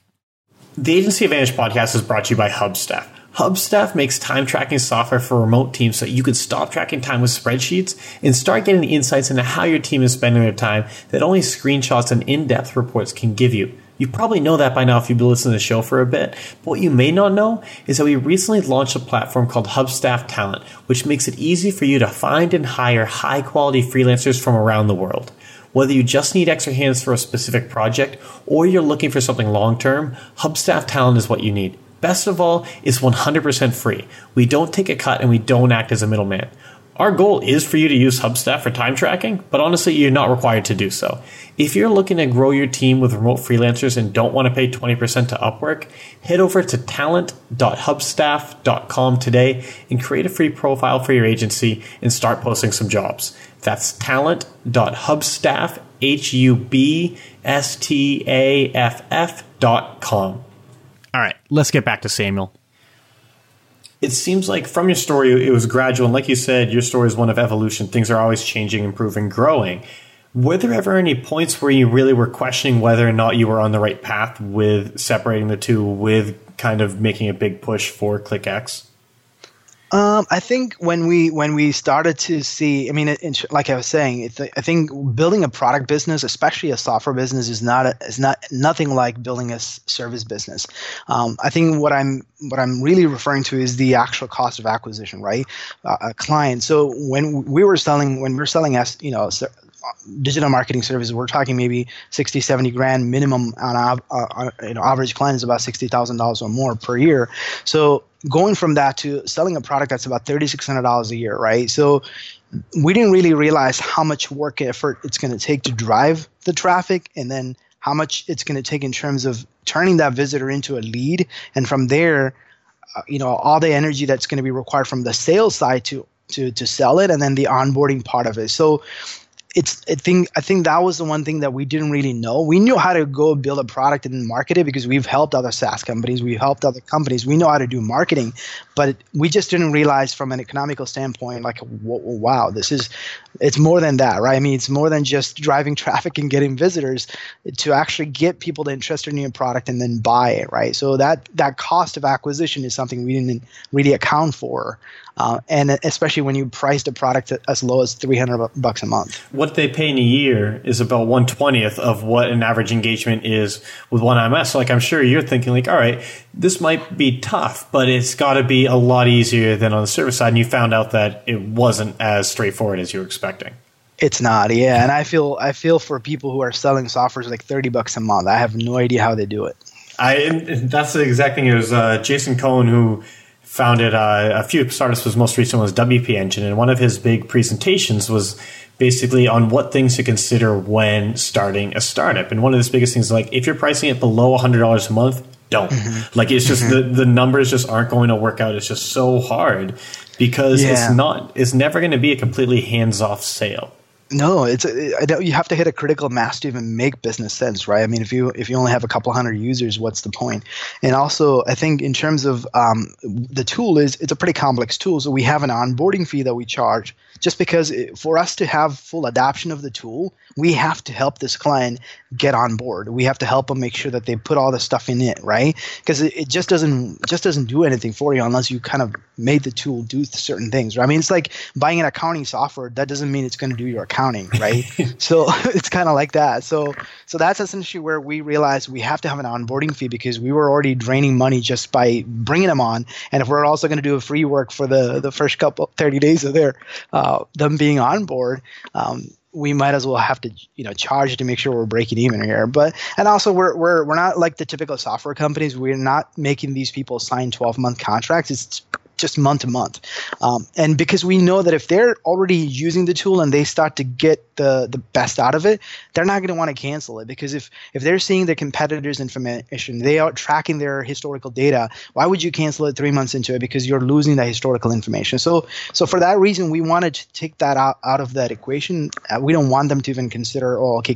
The Agency Advantage podcast is brought to you by Hubstaff. Hubstaff makes time tracking software for remote teams so you can stop tracking time with spreadsheets and start getting insights into how your team is spending their time that only screenshots and in depth reports can give you. You probably know that by now if you've been listening to the show for a bit. But what you may not know is that we recently launched a platform called Hubstaff Talent, which makes it easy for you to find and hire high quality freelancers from around the world. Whether you just need extra hands for a specific project or you're looking for something long term, Hubstaff Talent is what you need. Best of all, it's 100% free. We don't take a cut and we don't act as a middleman. Our goal is for you to use Hubstaff for time tracking, but honestly, you're not required to do so. If you're looking to grow your team with remote freelancers and don't want to pay 20% to Upwork, head over to talent.hubstaff.com today and create a free profile for your agency and start posting some jobs. That's talent.hubstaff, H-U-B-S-T-A-F-F dot com. All right, let's get back to Samuel it seems like from your story, it was gradual. And like you said, your story is one of evolution. Things are always changing, improving, growing. Were there ever any points where you really were questioning whether or not you were on the right path with separating the two, with kind of making a big push for ClickX? Um, I think when we when we started to see, I mean, it, like I was saying, I think building a product business, especially a software business, is not a, is not nothing like building a service business. Um, I think what I'm what I'm really referring to is the actual cost of acquisition, right? Uh, a client. So when we were selling, when we we're selling, as you know, digital marketing services, we're talking maybe 60, 70 grand minimum on uh, you know average client is about sixty thousand dollars or more per year. So going from that to selling a product that's about $3600 a year right? So we didn't really realize how much work effort it's going to take to drive the traffic and then how much it's going to take in terms of turning that visitor into a lead. And from there uh, you know all the energy that's going to be required from the sales side to to to sell it and then the onboarding part of it. So it's I think I think that was the one thing that we didn't really know. We knew how to go build a product and market it because we've helped other SaaS companies, we've helped other companies. We know how to do marketing, but we just didn't realize from an economical standpoint, like wow, this is it's more than that, right? I mean, it's more than just driving traffic and getting visitors to actually get people to interested in your product and then buy it, right? So that that cost of acquisition is something we didn't really account for uh, and especially when you priced a product as low as 300 bucks a month. What they pay in a year is about 120th of what an average engagement is with one IMS. So like I'm sure you're thinking like, all right, this might be tough, but it's got to be a lot easier than on the service side. And you found out that it wasn't as straightforward as you were expecting. It's not, yeah. And I feel I feel for people who are selling software like 30 bucks a month. I have no idea how they do it. I that's the exact thing. It was uh, Jason Cohen who founded uh, a few startups. His most recent was WP Engine, and one of his big presentations was basically on what things to consider when starting a startup. And one of his biggest things is like if you're pricing it below hundred dollars a month, don't. Mm-hmm. Like it's just mm-hmm. the the numbers just aren't going to work out. It's just so hard because yeah. it's not. It's never going to be a completely hands off sale. No, it's a, you have to hit a critical mass to even make business sense, right? I mean, if you if you only have a couple hundred users, what's the point? And also, I think in terms of um, the tool is it's a pretty complex tool, so we have an onboarding fee that we charge just because it, for us to have full adoption of the tool, we have to help this client get on board. We have to help them make sure that they put all the stuff in it, right? Because it, it, just doesn't just doesn't do anything for you unless you kind of made the tool do certain things. Right? I mean, it's like buying an accounting software. That doesn't mean it's going to do your accounting, right? so it's kind of like that. So so that's essentially where we realized we have to have an onboarding fee because we were already draining money just by bringing them on, and if we're also going to do a free work for the the first couple 30 days of their uh, them being on board. Um, we might as well have to you know charge to make sure we're breaking even here but and also we're we're, we're not like the typical software companies we're not making these people sign 12 month contracts it's just month to month. Um, and because we know that if they're already using the tool and they start to get the, the best out of it, they're not going to want to cancel it. Because if, if they're seeing their competitors' information, they are tracking their historical data, why would you cancel it three months into it? Because you're losing that historical information. So, so for that reason, we wanted to take that out, out of that equation. Uh, we don't want them to even consider, oh, okay,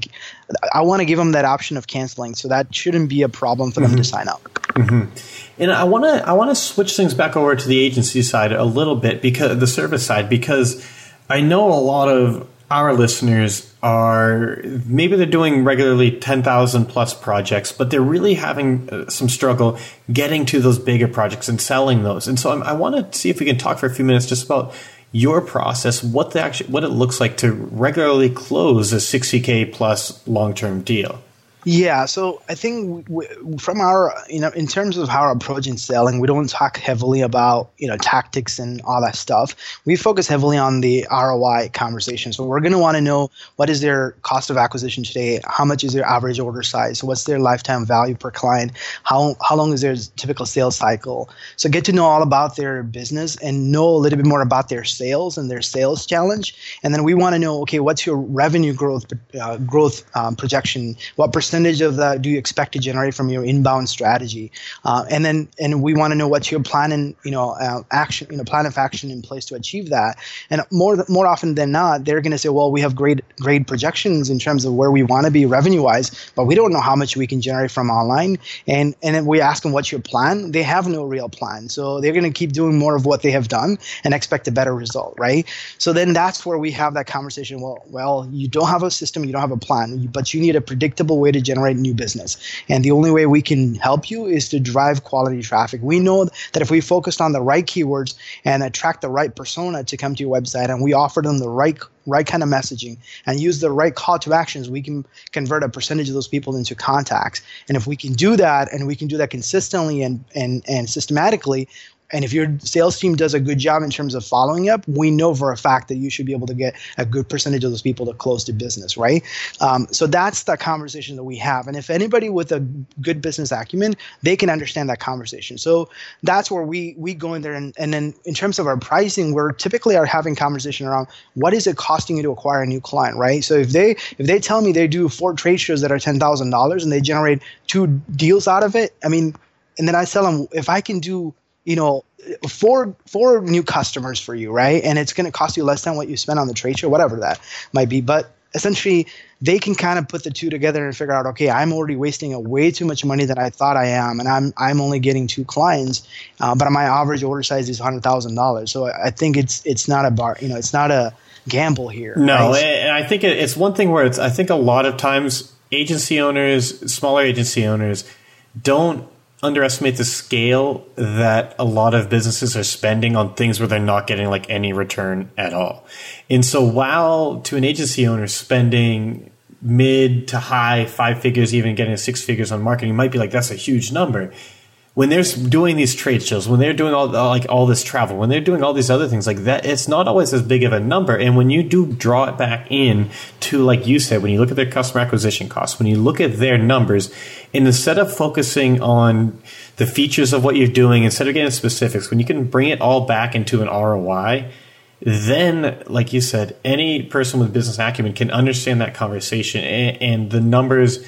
I want to give them that option of canceling. So that shouldn't be a problem for mm-hmm. them to mm-hmm. sign up. Mm-hmm. And I want to I want to switch things back over to the agency side a little bit because the service side because I know a lot of our listeners are maybe they're doing regularly 10,000 plus projects, but they're really having uh, some struggle getting to those bigger projects and selling those. And so I'm, i want to see if we can talk for a few minutes just about your process, what the actually, what it looks like to regularly close a 60k plus long term deal. Yeah, so I think we, from our, you know, in terms of how our approach in selling, we don't talk heavily about, you know, tactics and all that stuff. We focus heavily on the ROI conversation. So we're going to want to know what is their cost of acquisition today, how much is their average order size, what's their lifetime value per client, how how long is their typical sales cycle. So get to know all about their business and know a little bit more about their sales and their sales challenge. And then we want to know, okay, what's your revenue growth uh, growth um, projection? What percent percentage of that do you expect to generate from your inbound strategy? Uh, and then, and we want to know what's your plan and you know uh, action, you know, plan of action in place to achieve that. And more more often than not, they're going to say, well, we have great great projections in terms of where we want to be revenue wise, but we don't know how much we can generate from online. And and then we ask them, what's your plan? They have no real plan, so they're going to keep doing more of what they have done and expect a better result, right? So then that's where we have that conversation. Well, well, you don't have a system, you don't have a plan, but you need a predictable way to generate new business. And the only way we can help you is to drive quality traffic. We know that if we focused on the right keywords and attract the right persona to come to your website and we offer them the right right kind of messaging and use the right call to actions, we can convert a percentage of those people into contacts. And if we can do that and we can do that consistently and and, and systematically, and if your sales team does a good job in terms of following up, we know for a fact that you should be able to get a good percentage of those people to close to business, right? Um, so that's the conversation that we have. And if anybody with a good business acumen, they can understand that conversation. So that's where we we go in there. And, and then in terms of our pricing, we're typically are having conversation around what is it costing you to acquire a new client, right? So if they if they tell me they do four trade shows that are ten thousand dollars and they generate two deals out of it, I mean, and then I tell them if I can do you know four four new customers for you right and it's going to cost you less than what you spent on the trade show whatever that might be but essentially they can kind of put the two together and figure out, okay, I'm already wasting a way too much money than I thought I am, and I'm I'm only getting two clients, uh, but my average order size is hundred thousand dollars. So I think it's it's not a bar, you know, it's not a gamble here. No, right? and I think it's one thing where it's I think a lot of times agency owners, smaller agency owners, don't underestimate the scale that a lot of businesses are spending on things where they're not getting like any return at all. And so while to an agency owner spending mid to high five figures, even getting six figures on marketing might be like that's a huge number when they're doing these trade shows, when they're doing all like all this travel, when they're doing all these other things like that, it's not always as big of a number. And when you do draw it back in to, like you said, when you look at their customer acquisition costs, when you look at their numbers, and instead of focusing on the features of what you're doing, instead of getting specifics, when you can bring it all back into an ROI, then, like you said, any person with business acumen can understand that conversation and, and the numbers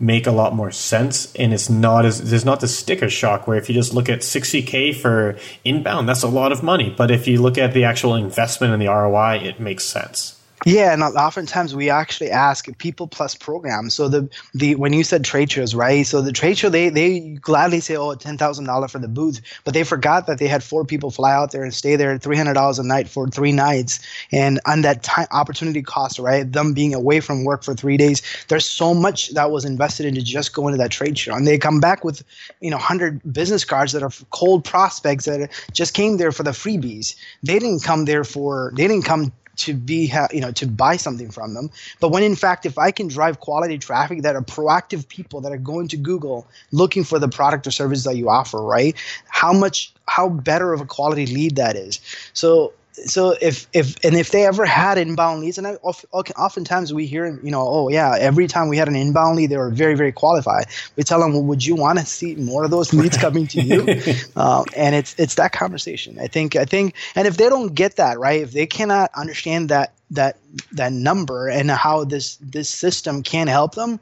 make a lot more sense and it's not as there's not the sticker shock where if you just look at 60k for inbound that's a lot of money. But if you look at the actual investment and the ROI it makes sense yeah, and oftentimes we actually ask people plus programs. So the the when you said trade shows, right? So the trade show they they gladly say, oh, ten thousand dollar for the booth, but they forgot that they had four people fly out there and stay there three hundred dollars a night for three nights, and on that time opportunity cost, right? Them being away from work for three days, there's so much that was invested into just going to that trade show, and they come back with you know hundred business cards that are cold prospects that just came there for the freebies. They didn't come there for they didn't come to be you know to buy something from them. But when in fact if i can drive quality traffic that are proactive people that are going to google looking for the product or service that you offer right? How much how better of a quality lead that is. So so if if and if they ever had inbound leads and I, oftentimes we hear you know oh yeah every time we had an inbound lead they were very very qualified. We tell them well would you want to see more of those leads coming to you? Um, and it's it's that conversation. I think i think and if they don't get that right if they cannot understand that that that number and how this this system can help them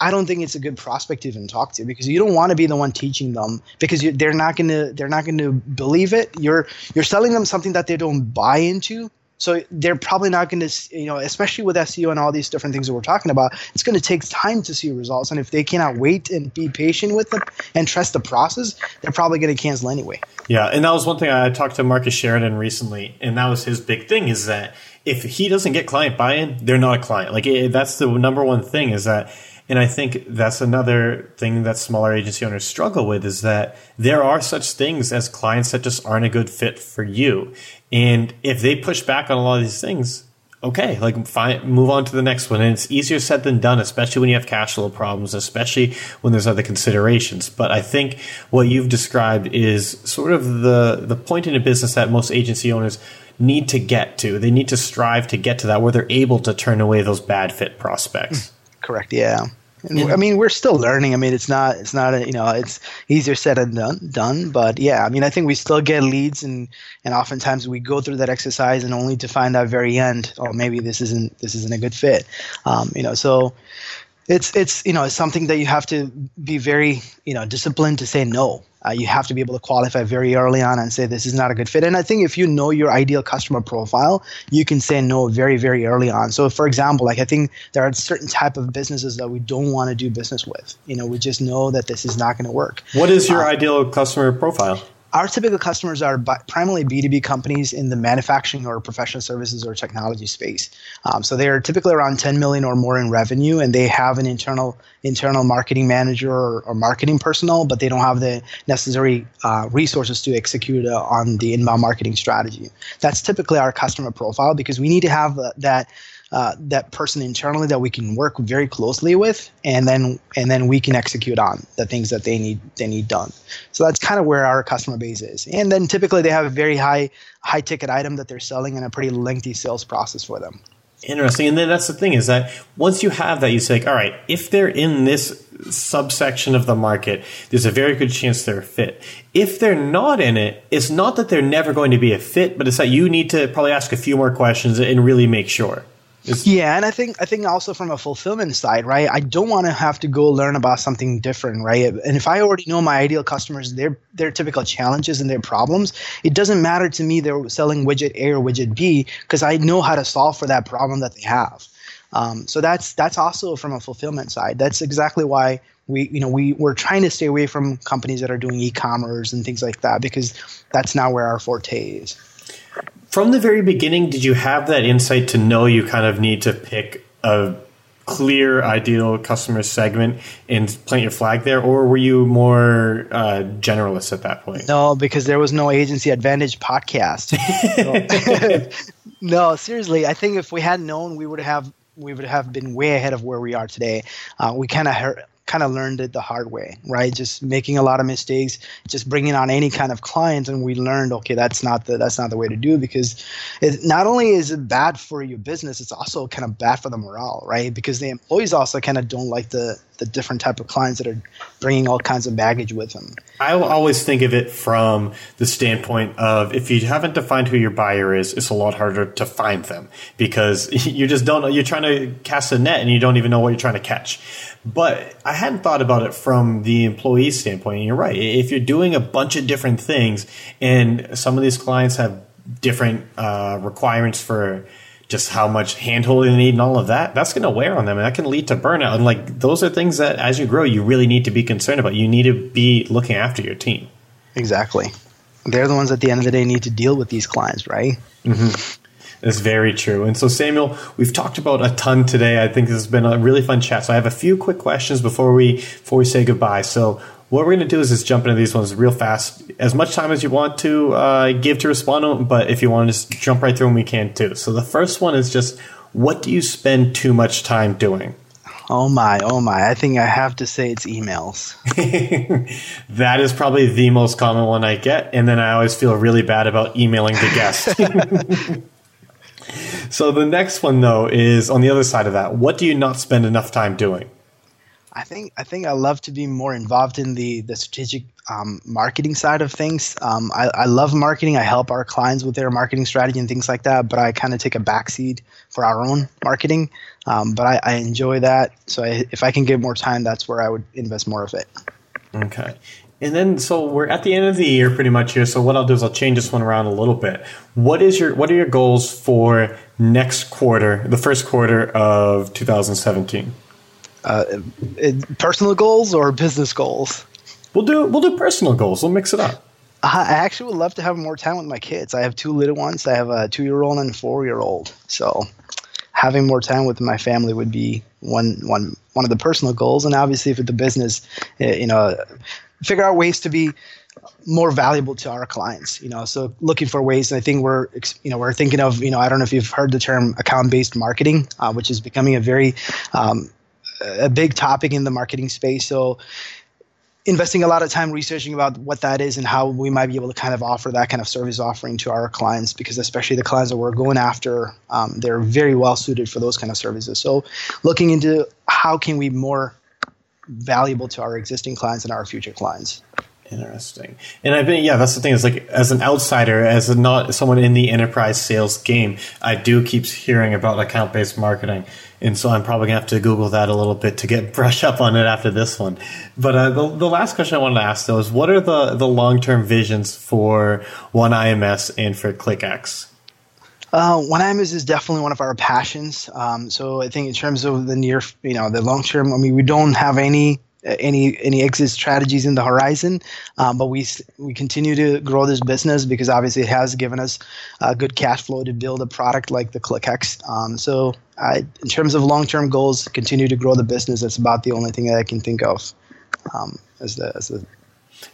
I don't think it's a good prospect to even talk to because you don't want to be the one teaching them because you, they're not going to they're not to believe it. You're you're selling them something that they don't buy into. So they're probably not going to, you know, especially with SEO and all these different things that we're talking about, it's going to take time to see results. And if they cannot wait and be patient with them and trust the process, they're probably going to cancel anyway. Yeah, and that was one thing I talked to Marcus Sheridan recently, and that was his big thing is that if he doesn't get client buy-in, they're not a client. Like it, that's the number one thing is that and I think that's another thing that smaller agency owners struggle with is that there are such things as clients that just aren't a good fit for you. And if they push back on a lot of these things, okay, like fine, move on to the next one. And it's easier said than done, especially when you have cash flow problems, especially when there's other considerations. But I think what you've described is sort of the, the point in a business that most agency owners need to get to. They need to strive to get to that where they're able to turn away those bad fit prospects. Correct. Yeah. And. I mean, we're still learning. I mean, it's not, it's not, a, you know, it's easier said than done, done. But yeah, I mean, I think we still get leads, and and oftentimes we go through that exercise, and only to find out very end, oh, maybe this isn't this isn't a good fit. Um, you know, so it's it's you know it's something that you have to be very you know disciplined to say no. Uh, you have to be able to qualify very early on and say this is not a good fit. And i think if you know your ideal customer profile you can say no very very early on. So for example like i think there are certain type of businesses that we don't want to do business with. You know we just know that this is not going to work. What is your uh, ideal customer profile our typical customers are primarily B2B companies in the manufacturing or professional services or technology space. Um, so they are typically around 10 million or more in revenue, and they have an internal internal marketing manager or, or marketing personnel, but they don't have the necessary uh, resources to execute uh, on the inbound marketing strategy. That's typically our customer profile because we need to have uh, that uh, that person internally that we can work very closely with, and then and then we can execute on the things that they need they need done. So that's kind of where our customer base is. And then typically they have a very high high ticket item that they're selling and a pretty lengthy sales process for them. Interesting. And then that's the thing is that once you have that, you say, all right, if they're in this subsection of the market, there's a very good chance they're a fit. If they're not in it, it's not that they're never going to be a fit, but it's that you need to probably ask a few more questions and really make sure. It's, yeah, and I think I think also from a fulfillment side, right? I don't want to have to go learn about something different, right? And if I already know my ideal customers, their their typical challenges and their problems, it doesn't matter to me they're selling widget A or widget B because I know how to solve for that problem that they have. Um, so that's that's also from a fulfillment side. That's exactly why we you know we we're trying to stay away from companies that are doing e-commerce and things like that because that's not where our forte is. From the very beginning, did you have that insight to know you kind of need to pick a clear ideal customer segment and plant your flag there, or were you more uh, generalist at that point? No, because there was no Agency Advantage podcast. no, seriously, I think if we had known, we would have we would have been way ahead of where we are today. Uh, we kind of kind of learned it the hard way, right? Just making a lot of mistakes, just bringing on any kind of client, and we learned, okay, that's not the that's not the way to do because it not only is it bad for your business, it's also kind of bad for the morale, right? Because the employees also kind of don't like the the different type of clients that are bringing all kinds of baggage with them. I always think of it from the standpoint of if you haven't defined who your buyer is, it's a lot harder to find them because you just don't know. You're trying to cast a net and you don't even know what you're trying to catch. But I hadn't thought about it from the employee standpoint. And you're right. If you're doing a bunch of different things and some of these clients have different uh, requirements for just how much handholding they need and all of that, that's going to wear on them and that can lead to burnout. And like those are things that as you grow, you really need to be concerned about. You need to be looking after your team. Exactly. They're the ones at the end of the day need to deal with these clients, right? Mm-hmm. That's very true. And so, Samuel, we've talked about a ton today. I think this has been a really fun chat. So, I have a few quick questions before we before we say goodbye. So, what we're going to do is just jump into these ones real fast. As much time as you want to uh, give to respond to them, but if you want to just jump right through them, we can too. So, the first one is just what do you spend too much time doing? Oh my, oh my. I think I have to say it's emails. that is probably the most common one I get. And then I always feel really bad about emailing the guest. so the next one though is on the other side of that. What do you not spend enough time doing? I think I think I love to be more involved in the the strategic um, marketing side of things. Um, I, I, love marketing. I help our clients with their marketing strategy and things like that. But I kind of take a backseat for our own marketing. Um, but I, I, enjoy that. So I, if I can get more time, that's where I would invest more of it. Okay. And then, so we're at the end of the year, pretty much here. So what I'll do is I'll change this one around a little bit. What is your What are your goals for next quarter, the first quarter of 2017? Uh, personal goals or business goals? We'll do We'll do personal goals. We'll mix it up. I actually would love to have more time with my kids. I have two little ones. I have a two year old and a four year old. So having more time with my family would be one one one of the personal goals. And obviously, for the business, eh, you know figure out ways to be more valuable to our clients you know so looking for ways and i think we're you know we're thinking of you know i don't know if you've heard the term account based marketing uh, which is becoming a very um, a big topic in the marketing space. So investing a lot of time researching about what that is and how we might be able to kind of offer that kind of service offering to our clients because especially the clients that we're going after um, they're very well suited for those kind of services. So looking into how can we more valuable to our existing clients and our future clients. Interesting. And I think, yeah, that's the thing is like, as an outsider, as a not someone in the enterprise sales game, I do keep hearing about account based marketing. And so I'm probably gonna have to Google that a little bit to get brush up on it after this one. But uh, the, the last question I wanted to ask though is what are the, the long term visions for One IMS and for ClickX? Uh, one IMS is definitely one of our passions. Um, so I think in terms of the near, you know, the long term, I mean, we don't have any any any exit strategies in the horizon, um, but we we continue to grow this business because obviously it has given us a good cash flow to build a product like the ClickX. Um, so I, in terms of long term goals, continue to grow the business. That's about the only thing that I can think of um, as the as the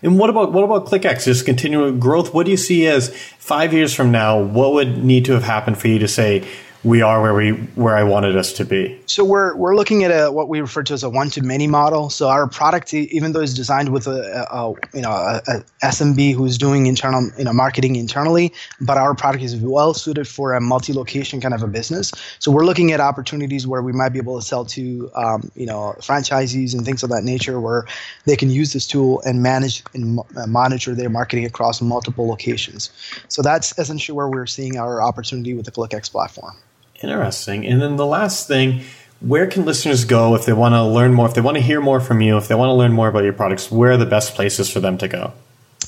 and what about what about ClickX? Just continuing growth. What do you see as five years from now? What would need to have happened for you to say we are where we where I wanted us to be. So we're we're looking at a what we refer to as a one to many model. So our product, even though it's designed with a, a you know a, a, SMB who's doing internal you know marketing internally, but our product is well suited for a multi location kind of a business. So we're looking at opportunities where we might be able to sell to um, you know franchisees and things of that nature, where they can use this tool and manage and uh, monitor their marketing across multiple locations. So that's essentially where we're seeing our opportunity with the ClickX platform. Interesting. And then the last thing, where can listeners go if they want to learn more, if they want to hear more from you, if they want to learn more about your products, where are the best places for them to go?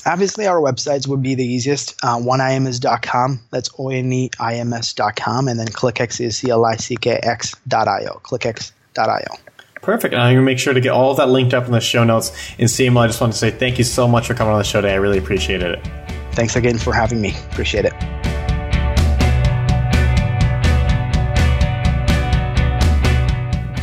Obviously, our websites would be the easiest. Uh, oneims.com. That's O N E I M S.com. And then ClickX is C L I C K X.io. ClickX.io. Perfect. And I'm going to make sure to get all of that linked up in the show notes. And Samuel, I just want to say thank you so much for coming on the show today. I really appreciated it. Thanks again for having me. Appreciate it.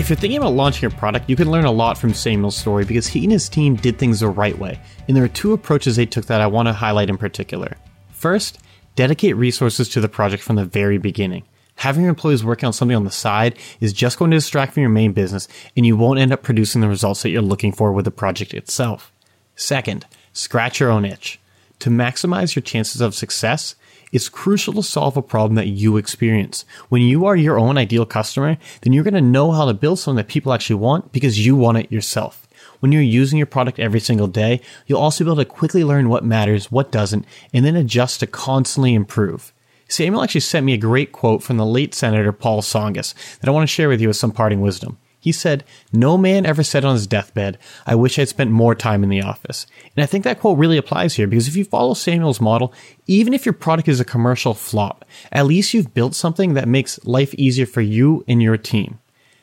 If you're thinking about launching a product, you can learn a lot from Samuel's story because he and his team did things the right way. And there are two approaches they took that I want to highlight in particular. First, dedicate resources to the project from the very beginning. Having your employees working on something on the side is just going to distract from your main business and you won't end up producing the results that you're looking for with the project itself. Second, scratch your own itch. To maximize your chances of success, it's crucial to solve a problem that you experience. When you are your own ideal customer, then you're going to know how to build something that people actually want because you want it yourself. When you're using your product every single day, you'll also be able to quickly learn what matters, what doesn't, and then adjust to constantly improve. Samuel actually sent me a great quote from the late Senator Paul Tsongas that I want to share with you as some parting wisdom. He said, No man ever said on his deathbed, I wish I'd spent more time in the office. And I think that quote really applies here because if you follow Samuel's model, even if your product is a commercial flop, at least you've built something that makes life easier for you and your team.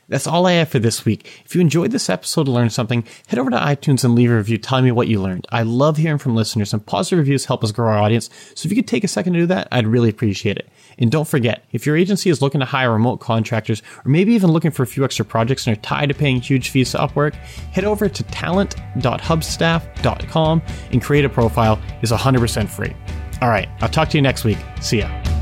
That's all I have for this week. If you enjoyed this episode to learn something, head over to iTunes and leave a review telling me what you learned. I love hearing from listeners and positive reviews help us grow our audience. So if you could take a second to do that, I'd really appreciate it. And don't forget, if your agency is looking to hire remote contractors or maybe even looking for a few extra projects and are tired of paying huge fees to Upwork, head over to talent.hubstaff.com and create a profile. It's 100% free. All right, I'll talk to you next week. See ya.